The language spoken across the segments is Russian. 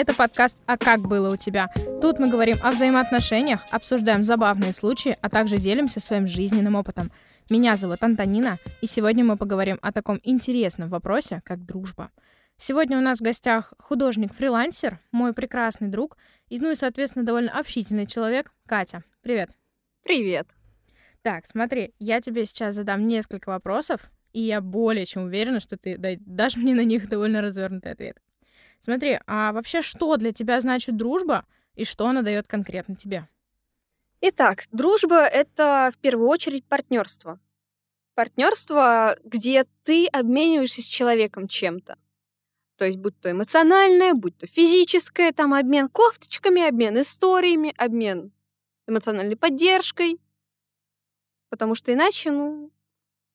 Это подкаст «А как было у тебя?». Тут мы говорим о взаимоотношениях, обсуждаем забавные случаи, а также делимся своим жизненным опытом. Меня зовут Антонина, и сегодня мы поговорим о таком интересном вопросе, как дружба. Сегодня у нас в гостях художник-фрилансер, мой прекрасный друг, и, ну и, соответственно, довольно общительный человек, Катя. Привет. Привет. Так, смотри, я тебе сейчас задам несколько вопросов, и я более чем уверена, что ты дашь мне на них довольно развернутый ответ. Смотри, а вообще что для тебя значит дружба и что она дает конкретно тебе? Итак, дружба это в первую очередь партнерство. Партнерство, где ты обмениваешься с человеком чем-то. То есть, будь то эмоциональное, будь то физическое, там обмен кофточками, обмен историями, обмен эмоциональной поддержкой. Потому что иначе, ну,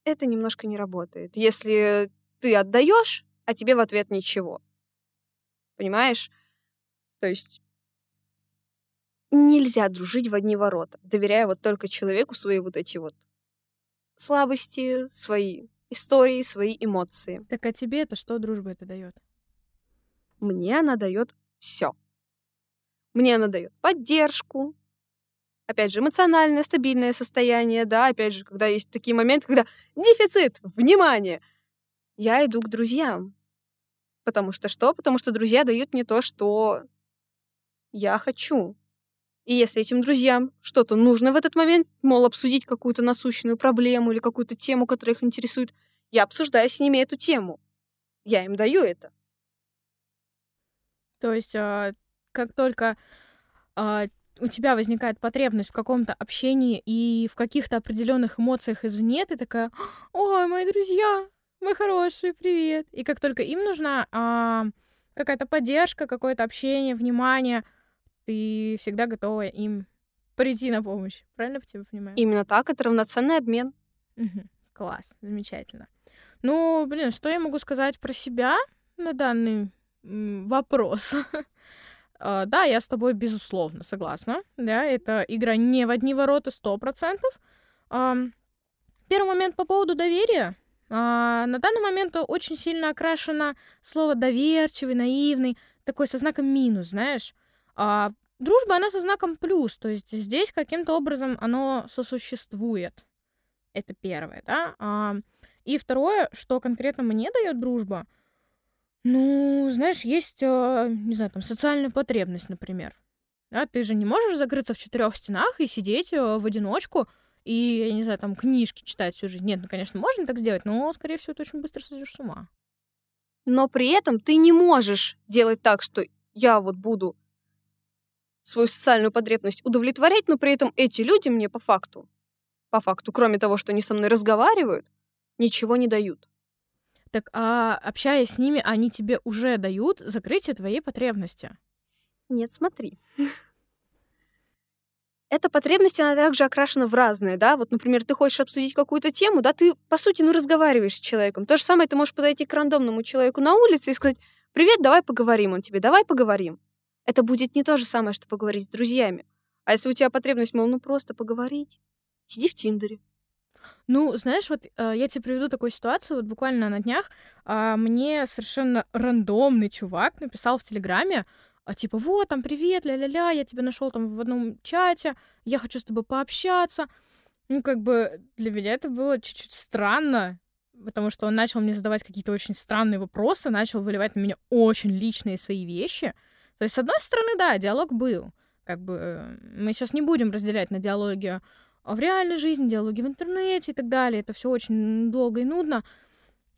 это немножко не работает. Если ты отдаешь, а тебе в ответ ничего. Понимаешь? То есть нельзя дружить в одни ворота, доверяя вот только человеку свои вот эти вот слабости, свои истории, свои эмоции. Так а тебе это что дружба это дает? Мне она дает все. Мне она дает поддержку, опять же, эмоциональное, стабильное состояние, да, опять же, когда есть такие моменты, когда дефицит, внимание, я иду к друзьям. Потому что что? Потому что друзья дают мне то, что я хочу. И если этим друзьям что-то нужно в этот момент, мол, обсудить какую-то насущную проблему или какую-то тему, которая их интересует, я обсуждаю с ними эту тему. Я им даю это. То есть, а, как только а, у тебя возникает потребность в каком-то общении и в каких-то определенных эмоциях извне, ты такая, ой, мои друзья, мы хорошие, привет. И как только им нужна а, какая-то поддержка, какое-то общение, внимание, ты всегда готова им прийти на помощь. Правильно по тебе понимаю? Именно так, это равноценный обмен. Угу. Класс, замечательно. Ну, блин, что я могу сказать про себя на данный вопрос? Uh, да, я с тобой безусловно согласна. Да, это игра не в одни ворота, сто процентов. Uh, первый момент по поводу доверия. Uh, на данный момент очень сильно окрашено слово доверчивый, наивный, такой со знаком минус, знаешь. Дружба, она со знаком плюс, то есть здесь каким-то образом оно сосуществует. Это первое, да. И второе, что конкретно мне дает дружба — ну, знаешь, есть, э, не знаю, там, социальная потребность, например. Да, ты же не можешь закрыться в четырех стенах и сидеть э, в одиночку и, я не знаю, там, книжки читать всю жизнь. Нет, ну, конечно, можно так сделать, но, скорее всего, ты очень быстро сойдешь с ума. Но при этом ты не можешь делать так, что я вот буду свою социальную потребность удовлетворять, но при этом эти люди мне по факту, по факту, кроме того, что они со мной разговаривают, ничего не дают. Так а общаясь с ними, они тебе уже дают закрытие твоей потребности? Нет, смотри. Эта потребность, она также окрашена в разные, да? Вот, например, ты хочешь обсудить какую-то тему, да, ты, по сути, ну, разговариваешь с человеком. То же самое ты можешь подойти к рандомному человеку на улице и сказать, привет, давай поговорим. Он тебе, давай поговорим. Это будет не то же самое, что поговорить с друзьями. А если у тебя потребность, мол, ну просто поговорить, сиди в Тиндере. Ну, знаешь, вот э, я тебе приведу такую ситуацию. Вот буквально на днях э, мне совершенно рандомный чувак написал в Телеграме, а типа, вот, там, привет, ля-ля-ля, я тебя нашел там в одном чате, я хочу с тобой пообщаться. Ну, как бы для меня это было чуть-чуть странно, потому что он начал мне задавать какие-то очень странные вопросы, начал выливать на меня очень личные свои вещи. То есть, с одной стороны, да, диалог был. Как бы э, мы сейчас не будем разделять на диалоги в реальной жизни, диалоги в интернете и так далее. Это все очень долго и нудно.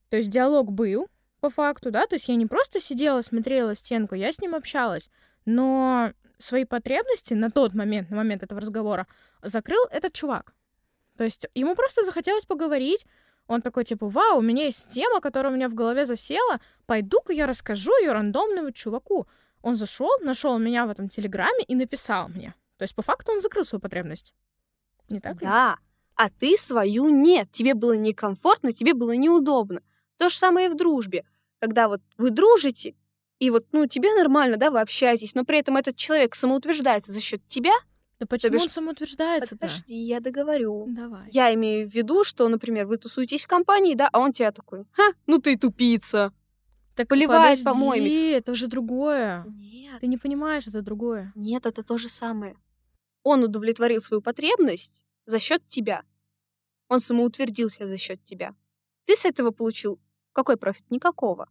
То есть диалог был, по факту, да, то есть я не просто сидела, смотрела в стенку, я с ним общалась, но свои потребности на тот момент, на момент этого разговора, закрыл этот чувак. То есть ему просто захотелось поговорить, он такой, типа, вау, у меня есть тема, которая у меня в голове засела, пойду-ка я расскажу ее рандомному чуваку. Он зашел, нашел меня в этом телеграме и написал мне. То есть, по факту, он закрыл свою потребность. Не так ли? Да. А ты свою нет. Тебе было некомфортно, тебе было неудобно. То же самое и в дружбе. Когда вот вы дружите, и вот, ну, тебе нормально, да, вы общаетесь, но при этом этот человек самоутверждается за счет тебя. Да почему бишь... он самоутверждается? Подожди, я договорю. Давай. Я имею в виду, что, например, вы тусуетесь в компании, да, а он тебя такой, ха, ну ты тупица. Так поливает помоями. это уже другое. Нет, Ты не понимаешь, это другое. нет, это то же самое. Он удовлетворил свою потребность за счет тебя. Он самоутвердился за счет тебя. Ты с этого получил какой профит? Никакого.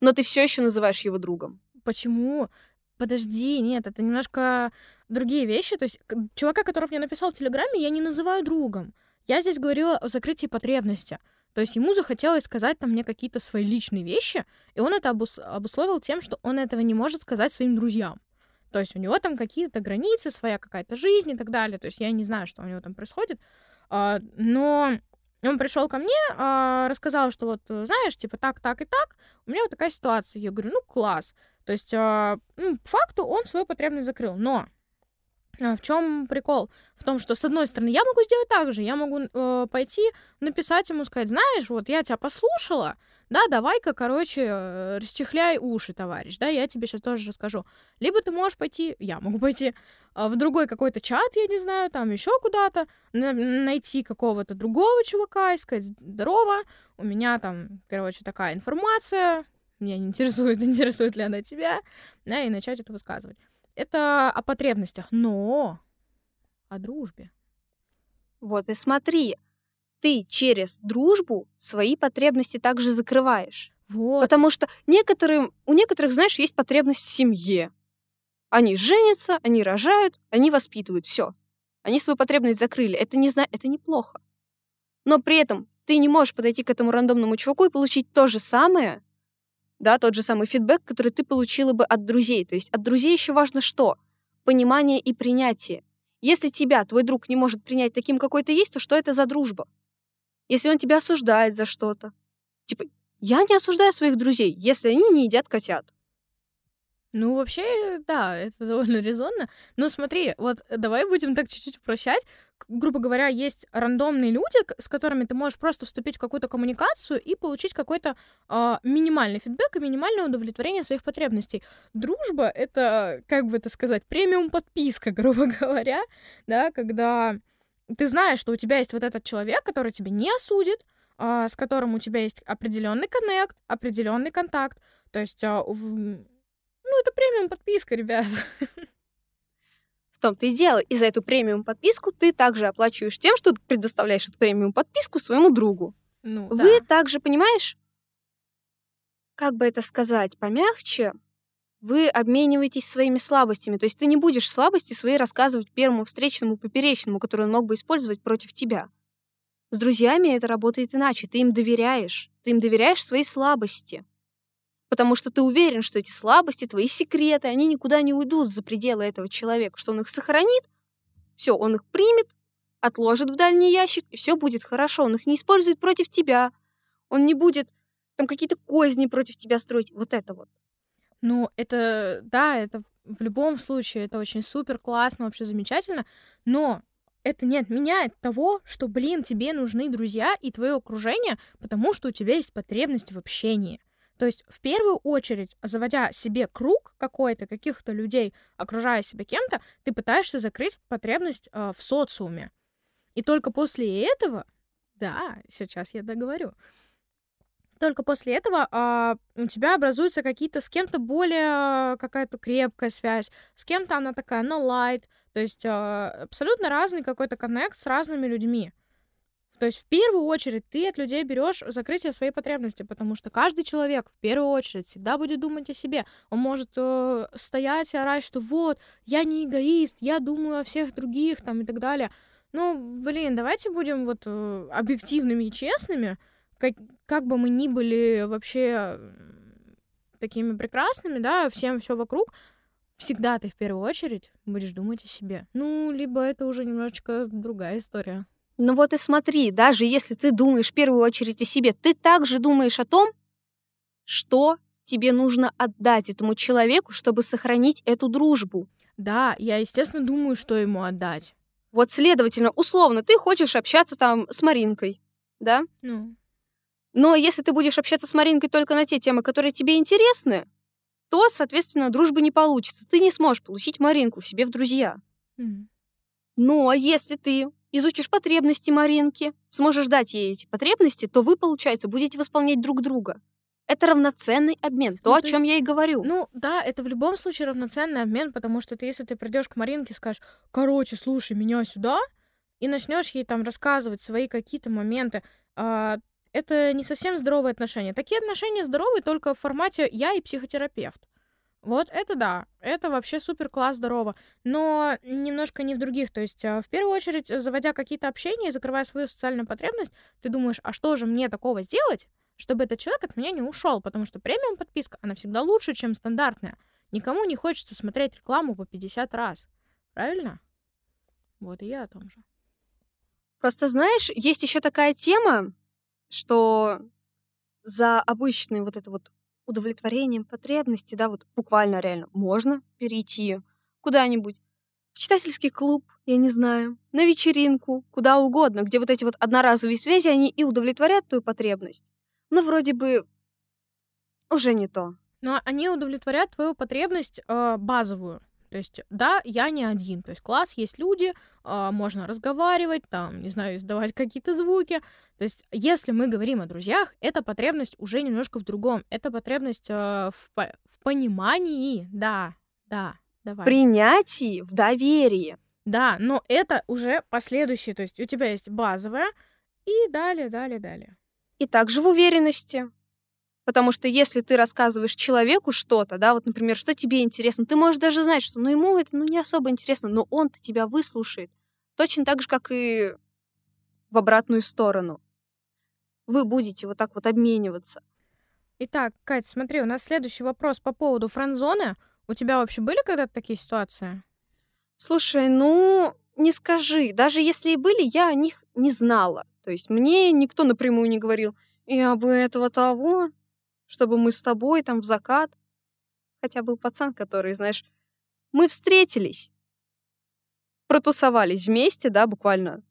Но ты все еще называешь его другом. Почему? Подожди, нет, это немножко другие вещи. То есть чувака, который мне написал в Телеграме, я не называю другом. Я здесь говорила о закрытии потребности. То есть ему захотелось сказать там мне какие-то свои личные вещи, и он это обус- обусловил тем, что он этого не может сказать своим друзьям. То есть у него там какие-то границы, своя какая-то жизнь и так далее. То есть я не знаю, что у него там происходит. А, но он пришел ко мне, а, рассказал, что вот, э, знаешь, типа так, так и так, у меня вот такая ситуация. Я говорю, ну класс. То есть, а, ну, по факту он свою потребность закрыл. Но а, в чем прикол? В том, что, с одной стороны, я могу сделать так же. Я могу э, пойти, написать ему, сказать, знаешь, вот я тебя послушала, да, давай-ка, короче, расчехляй уши, товарищ, да, я тебе сейчас тоже расскажу. Либо ты можешь пойти, я могу пойти а, в другой какой-то чат, я не знаю, там еще куда-то, на- найти какого-то другого чувака и сказать, здорово, у меня там, короче, такая информация, меня не интересует, интересует ли она тебя, да, и начать это высказывать. Это о потребностях, но о дружбе. Вот и смотри, ты через дружбу свои потребности также закрываешь. Вот. Потому что некоторым, у некоторых, знаешь, есть потребность в семье. Они женятся, они рожают, они воспитывают, все. Они свою потребность закрыли. Это не зна... это неплохо. Но при этом ты не можешь подойти к этому рандомному чуваку и получить то же самое, да, тот же самый фидбэк, который ты получила бы от друзей. То есть от друзей еще важно что? Понимание и принятие. Если тебя твой друг не может принять таким, какой ты есть, то что это за дружба? Если он тебя осуждает за что-то. Типа, я не осуждаю своих друзей, если они не едят котят. Ну, вообще, да, это довольно резонно. Но смотри, вот давай будем так чуть-чуть упрощать. Грубо говоря, есть рандомные люди, с которыми ты можешь просто вступить в какую-то коммуникацию и получить какой-то а, минимальный фидбэк и минимальное удовлетворение своих потребностей. Дружба — это, как бы это сказать, премиум-подписка, грубо говоря, да, когда ты знаешь, что у тебя есть вот этот человек, который тебя не осудит, а, с которым у тебя есть определенный коннект, определенный контакт. То есть а, ну, это премиум подписка, ребят. В том-то и дело. И за эту премиум подписку ты также оплачиваешь тем, что предоставляешь эту премиум подписку своему другу. Ну, Вы да. также, понимаешь, как бы это сказать помягче, вы обмениваетесь своими слабостями. То есть ты не будешь слабости свои рассказывать первому встречному поперечному, который он мог бы использовать против тебя. С друзьями это работает иначе. Ты им доверяешь. Ты им доверяешь свои слабости. Потому что ты уверен, что эти слабости, твои секреты, они никуда не уйдут за пределы этого человека, что он их сохранит, все, он их примет, отложит в дальний ящик, и все будет хорошо. Он их не использует против тебя. Он не будет там какие-то козни против тебя строить. Вот это вот. Ну, это, да, это в любом случае, это очень супер классно, вообще замечательно, но это не отменяет того, что, блин, тебе нужны друзья и твое окружение, потому что у тебя есть потребность в общении. То есть, в первую очередь, заводя себе круг какой-то, каких-то людей, окружая себя кем-то, ты пытаешься закрыть потребность э, в социуме. И только после этого, да, сейчас я договорю, только после этого а, у тебя образуются какие-то с кем-то более а, какая-то крепкая связь, с кем-то она такая, на лайт, то есть а, абсолютно разный какой-то коннект с разными людьми. То есть в первую очередь ты от людей берешь закрытие своей потребности, потому что каждый человек в первую очередь всегда будет думать о себе. Он может э, стоять и орать, что вот, я не эгоист, я думаю о всех других там и так далее. Ну, блин, давайте будем вот э, объективными и честными, как, как бы мы ни были вообще такими прекрасными, да, всем все вокруг, всегда ты в первую очередь будешь думать о себе. Ну, либо это уже немножечко другая история. Ну вот и смотри, даже если ты думаешь в первую очередь о себе, ты также думаешь о том, что тебе нужно отдать этому человеку, чтобы сохранить эту дружбу. Да, я, естественно, думаю, что ему отдать. Вот, следовательно, условно, ты хочешь общаться там с Маринкой, да? Ну, Но если ты будешь общаться с Маринкой только на те темы, которые тебе интересны, то, соответственно, дружбы не получится. Ты не сможешь получить Маринку в себе в друзья. м. Но если ты изучишь потребности Маринки, сможешь дать ей эти потребности, то вы, получается, будете восполнять друг друга. Это равноценный обмен, то, Ну, о то чем есть, я и говорю. Ну, да, это в любом случае равноценный обмен, потому что ты, если ты придешь к Маринке и скажешь, короче, слушай, меня сюда, и начнешь ей там рассказывать свои какие-то моменты, а, это не совсем здоровые отношения. Такие отношения здоровые только в формате я и психотерапевт. Вот это да, это вообще супер класс здорово, но немножко не в других. То есть, а, в первую очередь, э, заводя какие-то общения и закрывая свою социальную потребность, ты думаешь, а что же мне такого сделать, чтобы этот человек от меня не ушел? Потому что премиум подписка, она всегда лучше, чем стандартная. Никому не хочется смотреть рекламу по 50 раз. Правильно? Вот и я о том же. Просто знаешь, есть еще такая тема, что за обычным вот это вот удовлетворением потребностей, да, вот буквально реально можно перейти куда-нибудь в читательский клуб, я не знаю, на вечеринку, куда угодно, где вот эти вот одноразовые связи, они и удовлетворят твою потребность. Но вроде бы уже не то. Но они удовлетворят твою потребность э, базовую. То есть, да, я не один. То есть класс, есть люди, э, можно разговаривать, там, не знаю, издавать какие-то звуки. То есть, если мы говорим о друзьях, эта потребность уже немножко в другом. Это потребность э, в, по- в понимании, да, да, давай. Принятие в доверии. Да, но это уже последующие. То есть у тебя есть базовая, и далее, далее, далее. И также в уверенности. Потому что если ты рассказываешь человеку что-то, да, вот, например, что тебе интересно, ты можешь даже знать, что ну ему это ну, не особо интересно, но он-то тебя выслушает. Точно так же, как и в обратную сторону. Вы будете вот так вот обмениваться. Итак, Кать, смотри, у нас следующий вопрос по поводу франзоны. У тебя вообще были когда-то такие ситуации? Слушай, ну, не скажи. Даже если и были, я о них не знала. То есть мне никто напрямую не говорил, я бы этого того, чтобы мы с тобой там в закат. Хотя был пацан, который, знаешь, мы встретились, протусовались вместе, да, буквально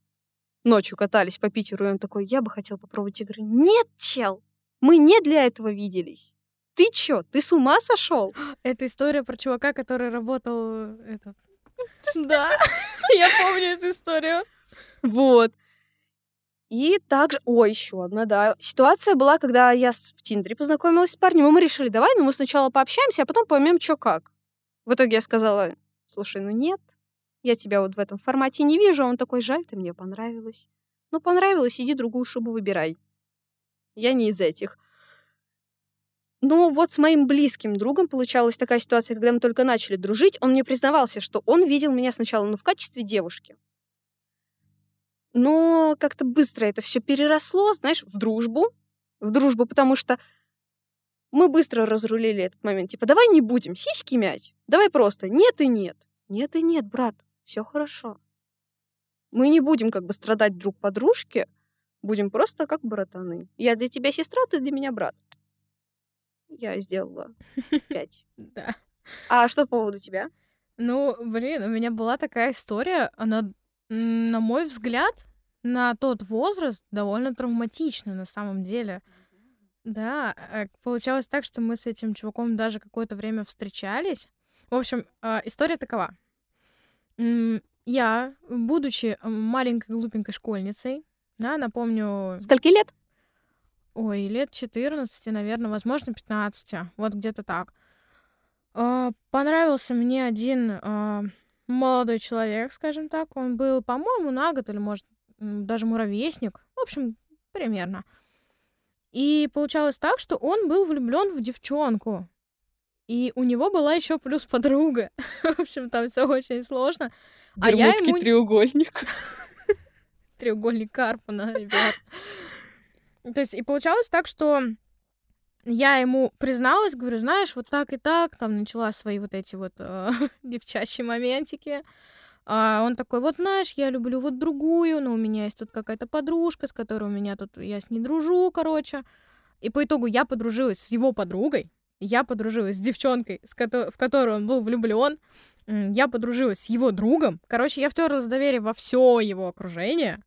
ночью катались по Питеру, и он такой, я бы хотел попробовать игры. Нет, чел, мы не для этого виделись. Ты чё, ты с ума сошел? Это история про чувака, который работал этот. Да, я помню эту историю. Вот. И также... Ой, еще одна, да. Ситуация была, когда я в Тиндере познакомилась с парнем, и мы решили, давай, ну мы сначала пообщаемся, а потом поймем, что как. В итоге я сказала, слушай, ну нет, я тебя вот в этом формате не вижу. А он такой, жаль, ты мне понравилась. Ну, понравилось, иди другую шубу выбирай. Я не из этих. Но вот с моим близким другом получалась такая ситуация, когда мы только начали дружить, он мне признавался, что он видел меня сначала ну, в качестве девушки. Но как-то быстро это все переросло, знаешь, в дружбу. В дружбу, потому что мы быстро разрулили этот момент. Типа, давай не будем сиськи мять. Давай просто нет и нет. Нет и нет, брат. Все хорошо. Мы не будем как бы страдать друг по дружке. Будем просто как братаны. Я для тебя сестра, ты для меня брат. Я сделала пять. Да. А что по поводу тебя? Ну, блин, у меня была такая история, она, на мой взгляд, на тот возраст довольно травматична на самом деле. Да, э, получалось так, что мы с этим чуваком даже какое-то время встречались. В общем, а, история такова. Я, будучи маленькой глупенькой школьницей, да, напомню, Скольки лет? Ой, лет 14, наверное, возможно, 15. Вот где-то так. А, Понравился мне один а, молодой человек, скажем так. Он был, по-моему, на год или, может, даже муравейник. В общем, примерно. И получалось так, что он был влюблен в девчонку. И у него была еще плюс подруга. В общем, там все очень сложно. А я ему- треугольник. треугольник Карпана, ребят. То есть, и получалось так, что я ему призналась, говорю, знаешь, вот так и так, там начала свои вот эти вот э, девчачьи моментики. А он такой, вот знаешь, я люблю вот другую, но у меня есть тут какая-то подружка, с которой у меня тут, я с ней дружу, короче. И по итогу я подружилась с его подругой, я подружилась с девчонкой, с кото- в которую он был влюблен, я подружилась с его другом. Короче, я втерлась доверие во все его окружение.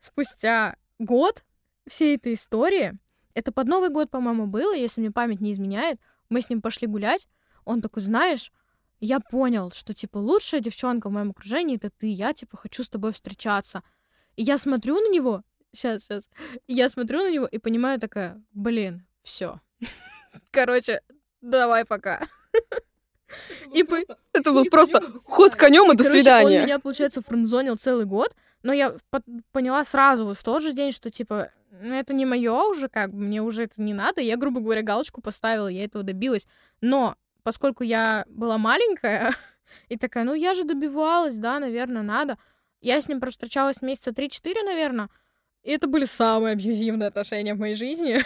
Спустя год всей этой истории, это под Новый год, по-моему, было, если мне память не изменяет, мы с ним пошли гулять, он такой, знаешь, я понял, что, типа, лучшая девчонка в моем окружении — это ты, я, типа, хочу с тобой встречаться. И я смотрю на него, сейчас, сейчас, я смотрю на него и понимаю такая, блин, все. Короче, давай пока. И по- Это был просто ход конем и до Короче, свидания. Он меня, получается, френдзонил целый год, но я по- поняла сразу вот в тот же день, что, типа, это не мое уже, как бы, мне уже это не надо. Я, грубо говоря, галочку поставила, я этого добилась. Но поскольку я была маленькая и такая, ну, я же добивалась, да, наверное, надо. Я с ним провстречалась месяца 3-4, наверное. И это были самые абьюзивные отношения в моей жизни.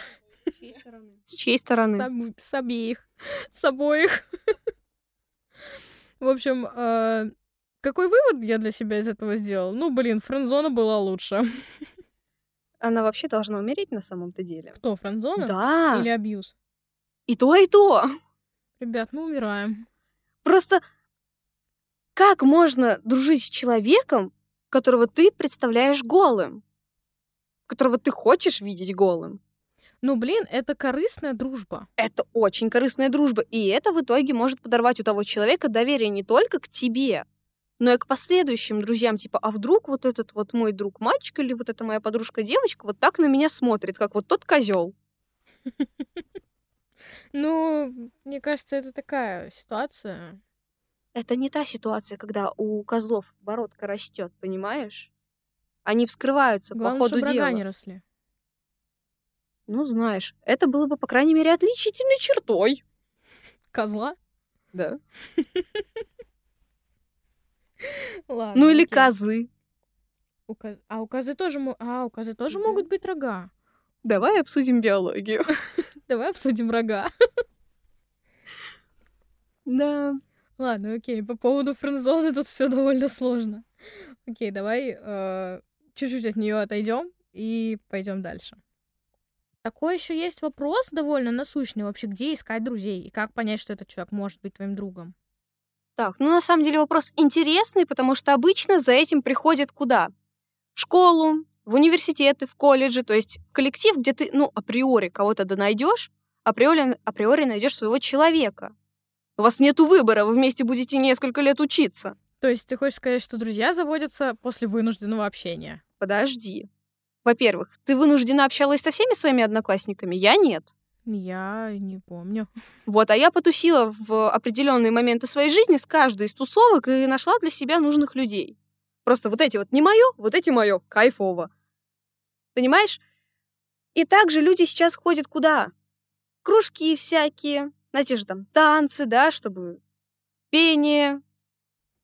С чьей стороны? С, обо- с обеих. С обоих. В общем, э, какой вывод я для себя из этого сделал? Ну, блин, френдзона была лучше. Она вообще должна умереть на самом-то деле. Кто, френдзона? Да. Или абьюз? И то, и то. Ребят, мы умираем. Просто как можно дружить с человеком, которого ты представляешь голым? Которого ты хочешь видеть голым? Ну, блин, это корыстная дружба. Это очень корыстная дружба, и это в итоге может подорвать у того человека доверие не только к тебе, но и к последующим друзьям. Типа, а вдруг вот этот вот мой друг мальчик или вот эта моя подружка девочка вот так на меня смотрит, как вот тот козел. Ну, мне кажется, это такая ситуация. Это не та ситуация, когда у козлов бородка растет, понимаешь? Они вскрываются Главное, по ходу чтобы дела. не росли. Ну, знаешь, это было бы, по крайней мере, отличительной чертой. Козла? Да. Ладно. Ну или окей. козы. У коз- А у козы тоже, а, у козы тоже Мгм. могут быть рога. Давай обсудим биологию. Давай обсудим рога. Да. Ладно, окей, по поводу френдзоны тут все довольно сложно. Окей, давай э, чуть-чуть от нее отойдем и пойдем дальше. Такой еще есть вопрос довольно насущный вообще, где искать друзей и как понять, что этот человек может быть твоим другом. Так, ну на самом деле вопрос интересный, потому что обычно за этим приходят куда? В школу, в университеты, в колледжи, то есть коллектив, где ты, ну, априори кого-то да найдешь, априори, априори найдешь своего человека. У вас нету выбора, вы вместе будете несколько лет учиться. То есть ты хочешь сказать, что друзья заводятся после вынужденного общения? Подожди. Во-первых, ты вынуждена общалась со всеми своими одноклассниками, я нет. Я не помню. Вот, а я потусила в определенные моменты своей жизни с каждой из тусовок и нашла для себя нужных людей. Просто вот эти вот не мое, вот эти мое, кайфово. Понимаешь? И также люди сейчас ходят куда? Кружки всякие, на те же там танцы, да, чтобы пение,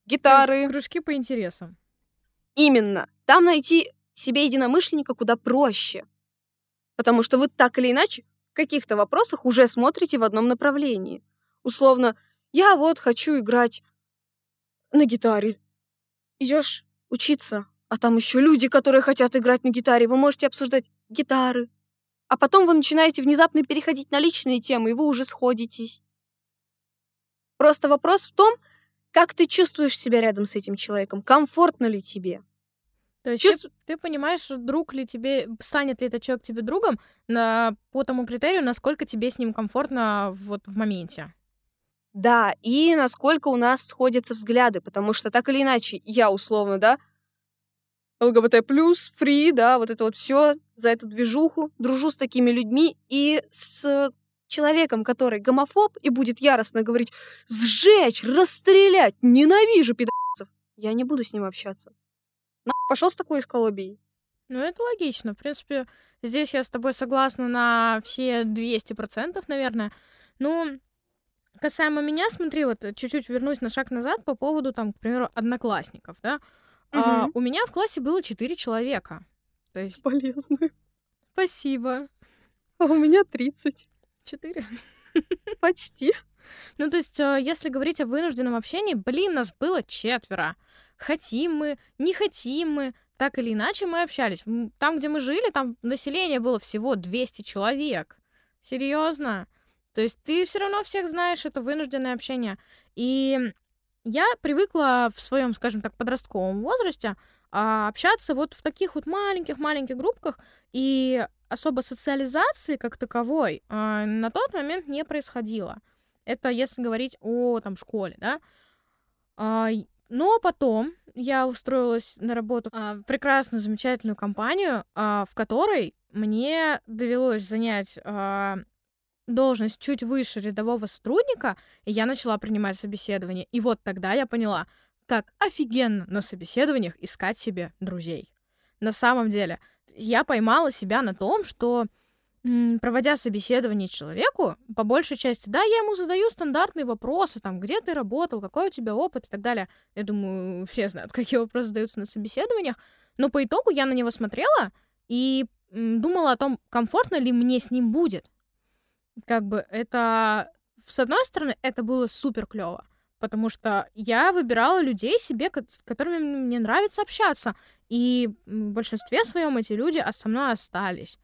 гитары. Кружки по интересам. Именно. Там найти себе единомышленника куда проще. Потому что вы так или иначе каких-то вопросах уже смотрите в одном направлении. Условно, я вот хочу играть на гитаре. Идешь учиться, а там еще люди, которые хотят играть на гитаре. Вы можете обсуждать гитары. А потом вы начинаете внезапно переходить на личные темы, и вы уже сходитесь. Просто вопрос в том, как ты чувствуешь себя рядом с этим человеком, комфортно ли тебе. То есть Чувств- ты, ты понимаешь, друг ли тебе, станет ли этот человек тебе другом на, по тому критерию, насколько тебе с ним комфортно вот в моменте. Да, и насколько у нас сходятся взгляды, потому что так или иначе, я условно, да, ЛГБТ плюс, фри, да, вот это вот все за эту движуху, дружу с такими людьми и с человеком, который гомофоб и будет яростно говорить «сжечь, расстрелять, ненавижу пидорцев», я не буду с ним общаться. Пошел с такой эскалобией. Ну, это логично. В принципе, здесь я с тобой согласна на все 200%, наверное. Ну, касаемо меня, смотри, вот чуть-чуть вернусь на шаг назад по поводу, там, к примеру, одноклассников, да. А, Мгм. у меня в классе было 4 человека. То есть, Полезную. спасибо. А у меня 30. 4. Почти. Ну, то есть, э, если говорить о вынужденном общении, блин, нас было четверо. Хотим мы, не хотим мы, так или иначе мы общались. Там, где мы жили, там население было всего 200 человек. Серьезно. То есть ты все равно всех знаешь, это вынужденное общение. И я привыкла в своем, скажем так, подростковом возрасте а, общаться вот в таких вот маленьких-маленьких группках, и особо социализации как таковой а, на тот момент не происходило. Это если говорить о там школе, да. А, но потом я устроилась на работу а, в прекрасную, замечательную компанию, а, в которой мне довелось занять а, должность чуть выше рядового сотрудника, и я начала принимать собеседование. И вот тогда я поняла, как офигенно на собеседованиях искать себе друзей. На самом деле, я поймала себя на том, что проводя собеседование человеку, по большей части, да, я ему задаю стандартные вопросы, там, где ты работал, какой у тебя опыт и так далее. Я думаю, все знают, какие вопросы задаются на собеседованиях. Но по итогу я на него смотрела и думала о том, комфортно ли мне с ним будет. Как бы это... С одной стороны, это было супер клево, потому что я выбирала людей себе, с которыми мне нравится общаться. И в большинстве своем эти люди со мной остались.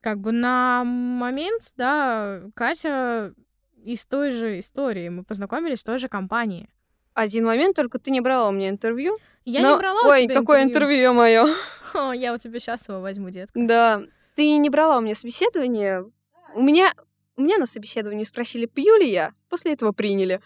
Как бы на момент, да, Катя из той же истории. Мы познакомились в той же компании. Один момент, только ты не брала у меня интервью. Я Но... не брала Ой, у тебя какое интервью, мое. я у тебя сейчас его возьму, детка. Да. Ты не брала у меня собеседование. У меня, у меня на собеседовании спросили, пью ли я. После этого приняли.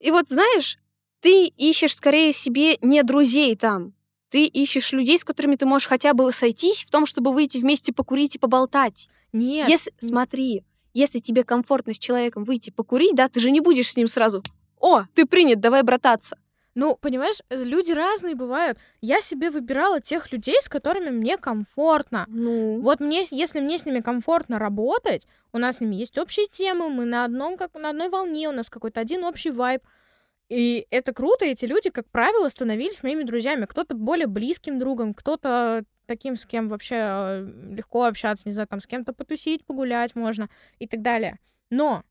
И вот, знаешь, ты ищешь скорее себе не друзей там. Ты ищешь людей, с которыми ты можешь хотя бы сойтись в том, чтобы выйти вместе покурить и поболтать. Нет. Если, смотри, если тебе комфортно с человеком выйти покурить, да, ты же не будешь с ним сразу «О, ты принят, давай брататься». Ну, понимаешь, люди разные бывают. Я себе выбирала тех людей, с которыми мне комфортно. Ну. Вот мне, если мне с ними комфортно работать, у нас с ними есть общие темы, мы на одном, как на одной волне, у нас какой-то один общий вайб. И это круто, эти люди, как правило, становились моими друзьями. Кто-то более близким другом, кто-то таким, с кем вообще э, легко общаться, не знаю, там с кем-то потусить, погулять можно и так далее. Но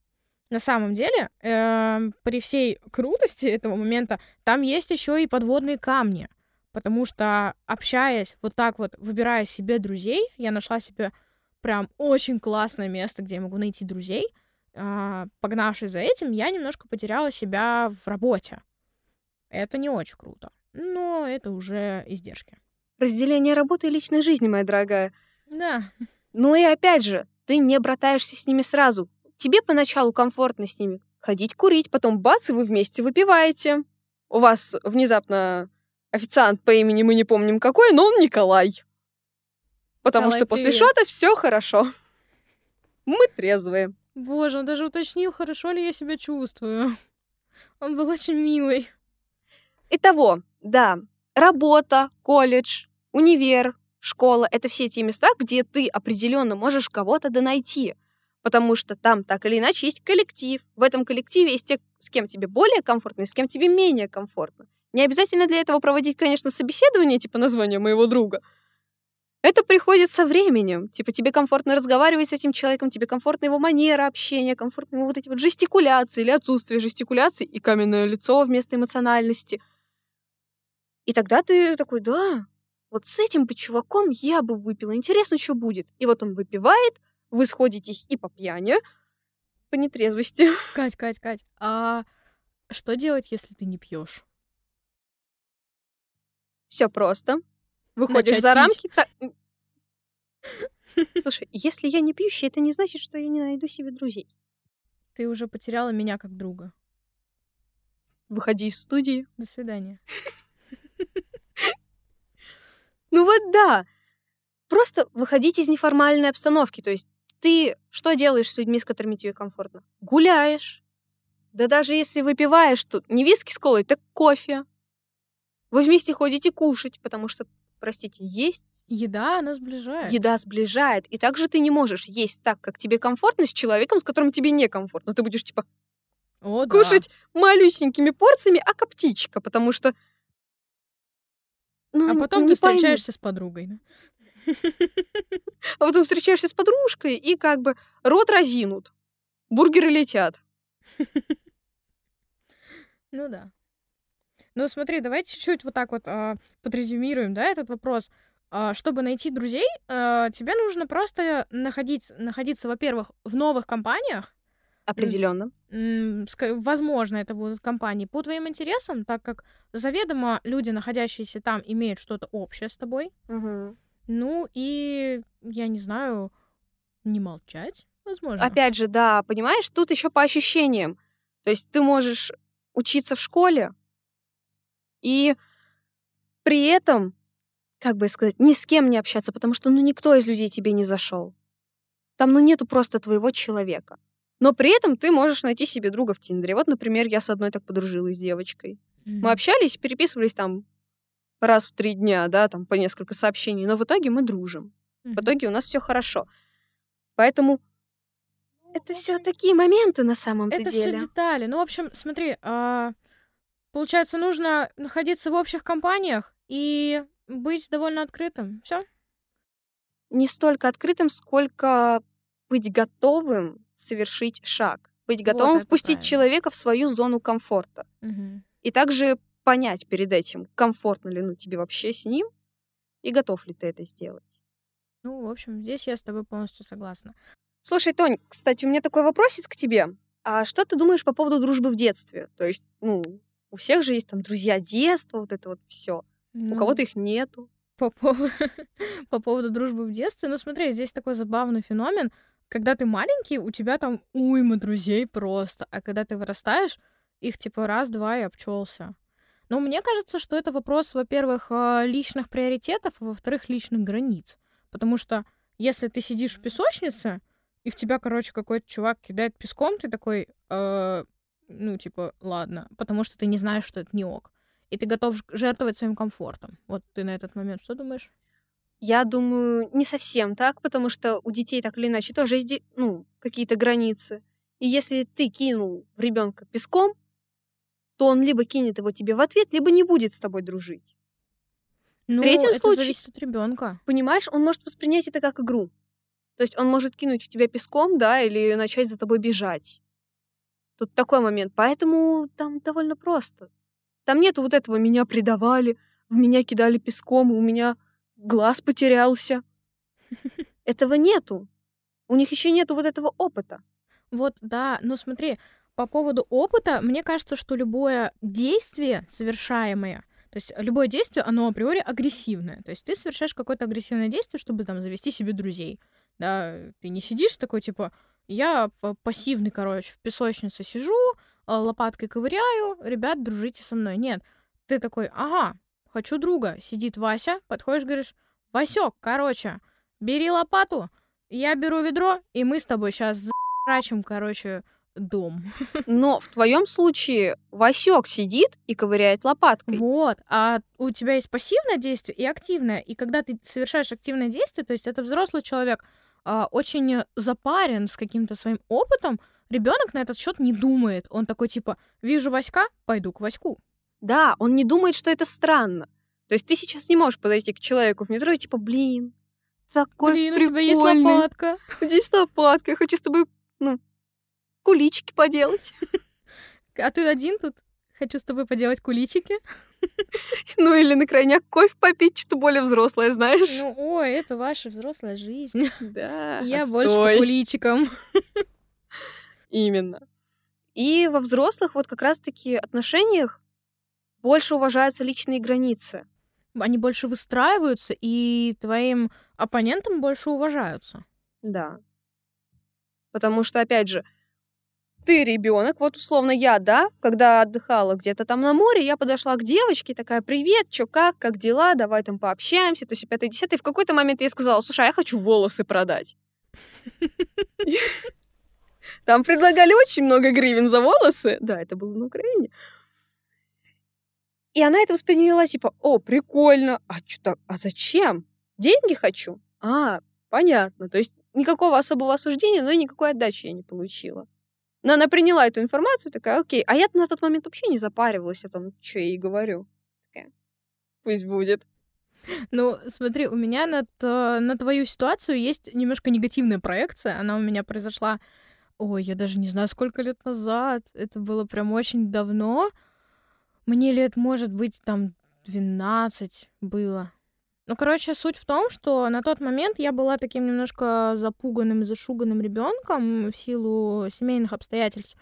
на самом деле, э, при всей крутости этого момента, там есть еще и подводные камни. Потому что, общаясь вот так вот, выбирая себе друзей, я нашла себе прям очень классное место, где я могу найти друзей — погнавшись за этим, я немножко потеряла себя в работе. Это не очень круто, но это уже издержки. Разделение работы и личной жизни, моя дорогая. Да. Ну и опять же, ты не братаешься с ними сразу. Тебе поначалу комфортно с ними ходить курить, потом бац, и вы вместе выпиваете. У вас внезапно официант по имени мы не помним какой, но он Николай. Потому Николай, что после привет. шота все хорошо. Мы трезвые. Боже, он даже уточнил, хорошо ли я себя чувствую. Он был очень милый. Итого, да, работа, колледж, универ, школа — это все те места, где ты определенно можешь кого-то донайти. Потому что там так или иначе есть коллектив. В этом коллективе есть те, с кем тебе более комфортно и с кем тебе менее комфортно. Не обязательно для этого проводить, конечно, собеседование, типа названия моего друга — это приходит со временем. Типа тебе комфортно разговаривать с этим человеком, тебе комфортна его манера общения, комфортно его вот эти вот жестикуляции или отсутствие жестикуляции и каменное лицо вместо эмоциональности. И тогда ты такой, да, вот с этим бы чуваком я бы выпила. Интересно, что будет. И вот он выпивает, вы сходитесь и по пьяни, по нетрезвости. Кать, Кать, Кать, а что делать, если ты не пьешь? Все просто выходишь Начать за пить. рамки. та- Слушай, если я не пьющая, это не значит, что я не найду себе друзей. Ты уже потеряла меня как друга. Выходи из студии. До свидания. Ну вот да. Просто выходить из неформальной обстановки. То есть ты что делаешь с людьми, с которыми тебе комфортно? Гуляешь. Да даже если выпиваешь, то не виски с колой, так кофе. Вы вместе ходите кушать, потому что, простите, есть Еда, она сближает. еда сближает. И также ты не можешь есть так, как тебе комфортно, с человеком, с которым тебе некомфортно. Ты будешь, типа, О, да. кушать малюсенькими порциями, а птичка, потому что... Ну, А потом ты пойму. встречаешься с подругой. да? А потом встречаешься с подружкой, и как бы рот разинут. Бургеры летят. Ну да. Ну смотри, давай чуть-чуть вот так вот а, подрезюмируем, да, этот вопрос. А, чтобы найти друзей, а, тебе нужно просто находить, находиться, во-первых, в новых компаниях. Определенно. Возможно, это будут компании по твоим интересам, так как заведомо люди, находящиеся там, имеют что-то общее с тобой. Ну и, я не знаю, не молчать, возможно. Опять же, да, понимаешь, тут еще по ощущениям. То есть ты можешь учиться в школе и при этом, как бы сказать, ни с кем не общаться, потому что ну никто из людей тебе не зашел. там, ну, нету просто твоего человека. Но при этом ты можешь найти себе друга в Тиндере. Вот, например, я с одной так подружилась с девочкой. Mm-hmm. Мы общались, переписывались там раз в три дня, да, там по несколько сообщений, но в итоге мы дружим. Mm-hmm. В итоге у нас все хорошо. Поэтому это все такие моменты на самом-то деле. Это все детали. Ну, в общем, смотри, а, получается, нужно находиться в общих компаниях и быть довольно открытым. Все. Не столько открытым, сколько быть готовым совершить шаг, быть готовым вот впустить правильно. человека в свою зону комфорта. Угу. И также понять перед этим, комфортно ли ну, тебе вообще с ним, и готов ли ты это сделать. Ну, в общем, здесь я с тобой полностью согласна. Слушай, Тонь, кстати, у меня такой вопросик к тебе. А что ты думаешь по поводу дружбы в детстве? То есть, ну, у всех же есть там друзья детства, вот это вот все. Ну, у кого-то их нету. По, поводу, по поводу дружбы в детстве, ну смотри, здесь такой забавный феномен. Когда ты маленький, у тебя там уйма друзей просто, а когда ты вырастаешь, их типа раз-два и обчелся. Но мне кажется, что это вопрос, во-первых, а, личных приоритетов, а во-вторых, личных границ. Потому что если ты сидишь в песочнице, и в тебя, короче, какой-то чувак кидает песком, ты такой, э, ну, типа, ладно, потому что ты не знаешь, что это не ок. И ты готов жертвовать своим комфортом. Вот ты на этот момент что думаешь? Я думаю, не совсем так, потому что у детей так или иначе тоже есть ну, какие-то границы. И если ты кинул в ребенка песком, то он либо кинет его тебе в ответ, либо не будет с тобой дружить. Ну, в третьем это случае, зависит от ребенка. Понимаешь, он может воспринять это как игру. То есть он может кинуть в тебя песком, да, или начать за тобой бежать. Тут такой момент. Поэтому там довольно просто. Там нету вот этого «меня предавали», «в меня кидали песком», «у меня глаз потерялся». Этого нету. У них еще нету вот этого опыта. Вот, да. Ну смотри, по поводу опыта, мне кажется, что любое действие совершаемое, то есть любое действие, оно априори агрессивное. То есть ты совершаешь какое-то агрессивное действие, чтобы там завести себе друзей. Да, ты не сидишь такой, типа, я пассивный, короче, в песочнице сижу, а, лопаткой ковыряю, ребят, дружите со мной. Нет, ты такой, ага, хочу друга. Сидит Вася, подходишь, говоришь, Васек, короче, бери лопату, я беру ведро, и мы с тобой сейчас зарачим, короче, дом. Но в твоем случае Васек сидит и ковыряет лопаткой. Вот, а у тебя есть пассивное действие и активное. И когда ты совершаешь активное действие, то есть это взрослый человек, а, очень запарен с каким-то своим опытом, ребенок на этот счет не думает. Он такой типа, вижу Васька, пойду к Ваську. Да, он не думает, что это странно. То есть ты сейчас не можешь подойти к человеку в метро и типа, блин, такой Блин, прикольный. у тебя есть лопатка. Здесь лопатка, я хочу с тобой, ну, куличики поделать. А ты один тут? Хочу с тобой поделать куличики. Ну или на крайняк кофе попить, что более взрослое, знаешь. Ну, ой, это ваша взрослая жизнь. Да, Я отстой. больше по куличикам. Именно. И во взрослых вот как раз-таки отношениях больше уважаются личные границы. Они больше выстраиваются, и твоим оппонентам больше уважаются. Да. Потому что, опять же, ты ребенок, вот условно я, да, когда отдыхала где-то там на море, я подошла к девочке, такая, привет, чё, как, как дела, давай там пообщаемся, то есть пятое, десятое. В какой-то момент я сказала, слушай, а я хочу волосы продать. Там предлагали очень много гривен за волосы. Да, это было на Украине. И она это восприняла, типа, о, прикольно, а что а зачем? Деньги хочу? А, понятно. То есть никакого особого осуждения, но и никакой отдачи я не получила. Но она приняла эту информацию, такая, окей. А я на тот момент вообще не запаривалась о том, что я ей говорю. Такая, пусть будет. Ну, смотри, у меня на, то, на твою ситуацию есть немножко негативная проекция. Она у меня произошла, ой, я даже не знаю, сколько лет назад. Это было прям очень давно. Мне лет, может быть, там 12 было. Ну, короче, суть в том, что на тот момент я была таким немножко запуганным, зашуганным ребенком в силу семейных обстоятельств.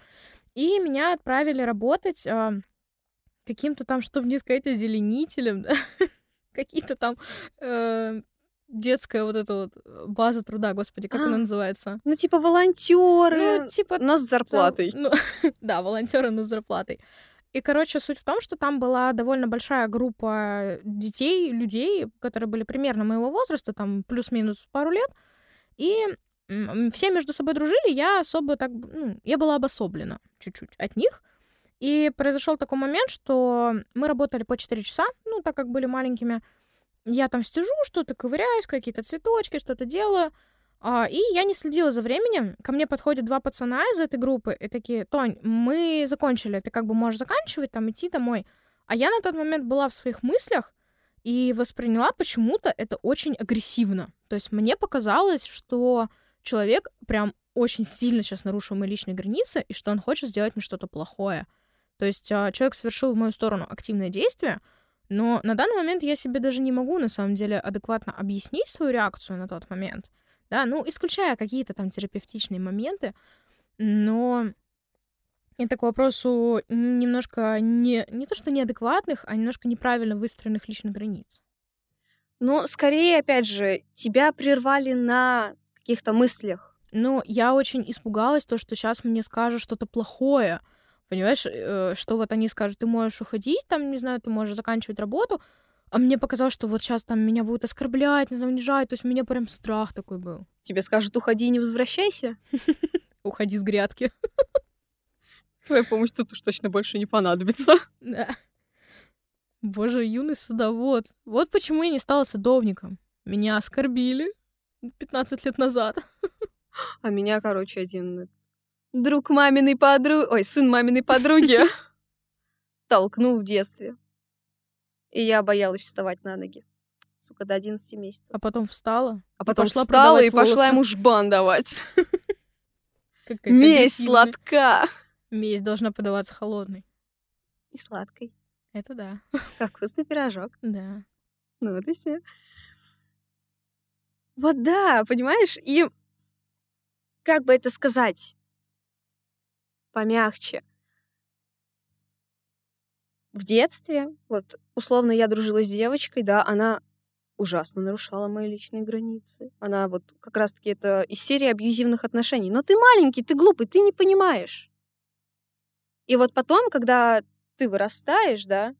И меня отправили работать э, каким-то там, чтобы не сказать, озеленителем, да? какие-то там э, детская вот эта вот база труда, господи, как а, она называется? Ну, типа волонтеры, ну, типа, но с зарплатой. Ну, да, волонтеры, но с зарплатой. И, короче, суть в том, что там была довольно большая группа детей, людей, которые были примерно моего возраста, там плюс-минус пару лет. И все между собой дружили, я особо так, ну, я была обособлена чуть-чуть от них. И произошел такой момент, что мы работали по 4 часа, ну, так как были маленькими. Я там стяжу, что-то ковыряюсь, какие-то цветочки, что-то делаю. А, и я не следила за временем. Ко мне подходят два пацана из этой группы и такие, Тонь, мы закончили, ты как бы можешь заканчивать, там, идти домой. А я на тот момент была в своих мыслях и восприняла почему-то это очень агрессивно. То есть мне показалось, что человек прям очень сильно сейчас нарушил мои личные границы, и что он хочет сделать мне что-то плохое. То есть а, человек совершил в мою сторону активное действие, но на данный момент я себе даже не могу, на самом деле, адекватно объяснить свою реакцию на тот момент. Да, ну, исключая какие-то там терапевтичные моменты, но это к вопросу немножко не, не то, что неадекватных, а немножко неправильно выстроенных личных границ. Ну, скорее, опять же, тебя прервали на каких-то мыслях. Ну, я очень испугалась, то, что сейчас мне скажут что-то плохое. Понимаешь, э, что вот они скажут, ты можешь уходить, там, не знаю, ты можешь заканчивать работу, а мне показалось, что вот сейчас там меня будут оскорблять, не знаю, унижать, то есть у меня прям страх такой был. Тебе скажут, уходи и не возвращайся. Уходи с грядки. Твоя помощь тут уж точно больше не понадобится. Да. Боже, юный садовод. Вот почему я не стала садовником. Меня оскорбили 15 лет назад. А меня, короче, один друг маминой подруги, ой, сын маминой подруги толкнул в детстве. И я боялась вставать на ноги. Сука, до 11 месяцев. А потом встала. А потом пошла встала и пошла ему жбан давать. Месть сладка. Месть должна подаваться холодной. И сладкой. Это да. Как вкусный пирожок. Да. Ну вот и все. Вот да, понимаешь? И как бы это сказать помягче? В детстве, вот условно я дружила с девочкой, да, она ужасно нарушала мои личные границы. Она вот как раз-таки это из серии абьюзивных отношений. Но ты маленький, ты глупый, ты не понимаешь. И вот потом, когда ты вырастаешь, да,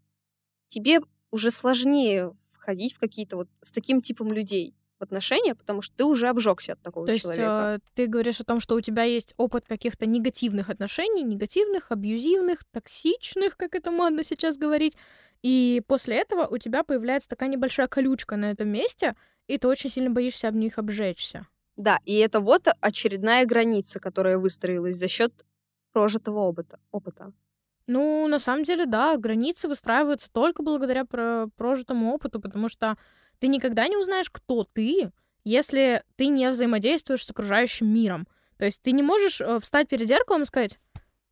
тебе уже сложнее входить в какие-то вот с таким типом людей в отношения, потому что ты уже обжегся от такого То есть человека. э, ты говоришь о том, что у тебя есть опыт каких-то негативных отношений, негативных, абьюзивных, токсичных, как это модно сейчас говорить. И после этого у тебя появляется такая небольшая колючка на этом месте, и ты очень сильно боишься об них обжечься. Да, и это вот очередная граница, которая выстроилась за счет прожитого опыта. опыта. Ну, на самом деле, да, границы выстраиваются только благодаря про- прожитому опыту, потому что ты никогда не узнаешь, кто ты, если ты не взаимодействуешь с окружающим миром. То есть ты не можешь э, встать перед зеркалом и сказать,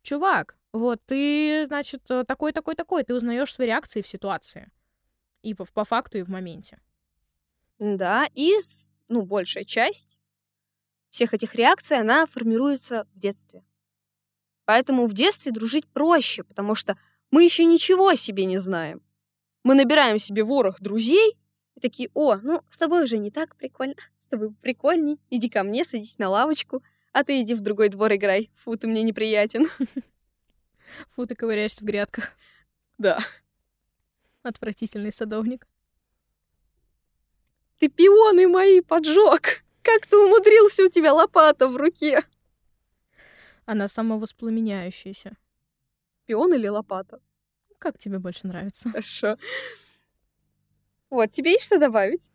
чувак, вот ты, значит, э, такой, такой, такой. Ты узнаешь свои реакции в ситуации. И по, по факту, и в моменте. Да, и ну, большая часть всех этих реакций, она формируется в детстве. Поэтому в детстве дружить проще, потому что мы еще ничего о себе не знаем. Мы набираем себе ворох друзей и такие, о, ну, с тобой уже не так прикольно, с тобой прикольней, иди ко мне, садись на лавочку, а ты иди в другой двор играй, фу, ты мне неприятен. Фу, ты ковыряешься в грядках. Да. Отвратительный садовник. Ты пионы мои поджег. Как ты умудрился, у тебя лопата в руке? Она самовоспламеняющаяся. Пион или лопата? Как тебе больше нравится? Хорошо. Вот, тебе есть что добавить?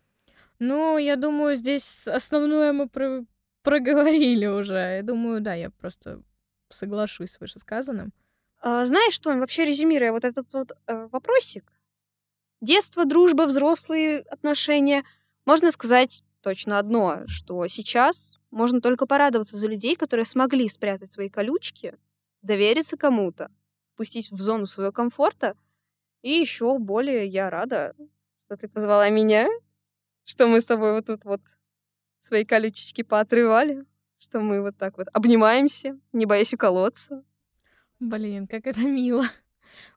Ну, я думаю, здесь основное мы про- проговорили уже. Я думаю, да, я просто соглашусь с вышесказанным. А, знаешь что, вообще резюмируя вот этот вот э, вопросик. Детство, дружба, взрослые отношения. Можно сказать точно одно, что сейчас можно только порадоваться за людей, которые смогли спрятать свои колючки, довериться кому-то, пустить в зону своего комфорта. И еще более я рада, что ты позвала меня, что мы с тобой вот тут вот свои колючечки поотрывали, что мы вот так вот обнимаемся, не боясь уколоться. Блин, как это мило.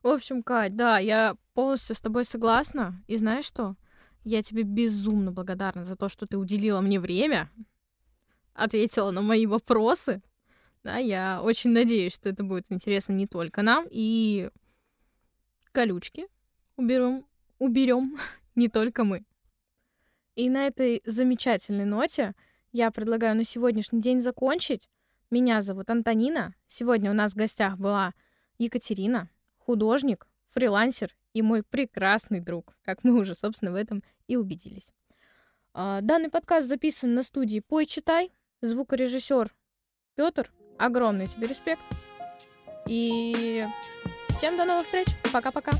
В общем, Кать, да, я полностью с тобой согласна. И знаешь что? Я тебе безумно благодарна за то, что ты уделила мне время, ответила на мои вопросы. Да, я очень надеюсь, что это будет интересно не только нам. И колючки уберем, уберем не только мы. И на этой замечательной ноте я предлагаю на сегодняшний день закончить. Меня зовут Антонина. Сегодня у нас в гостях была Екатерина, художник, фрилансер и мой прекрасный друг, как мы уже, собственно, в этом и убедились. А, данный подкаст записан на студии «Пой, читай». Звукорежиссер Петр. Огромный тебе респект. И всем до новых встреч. Пока-пока.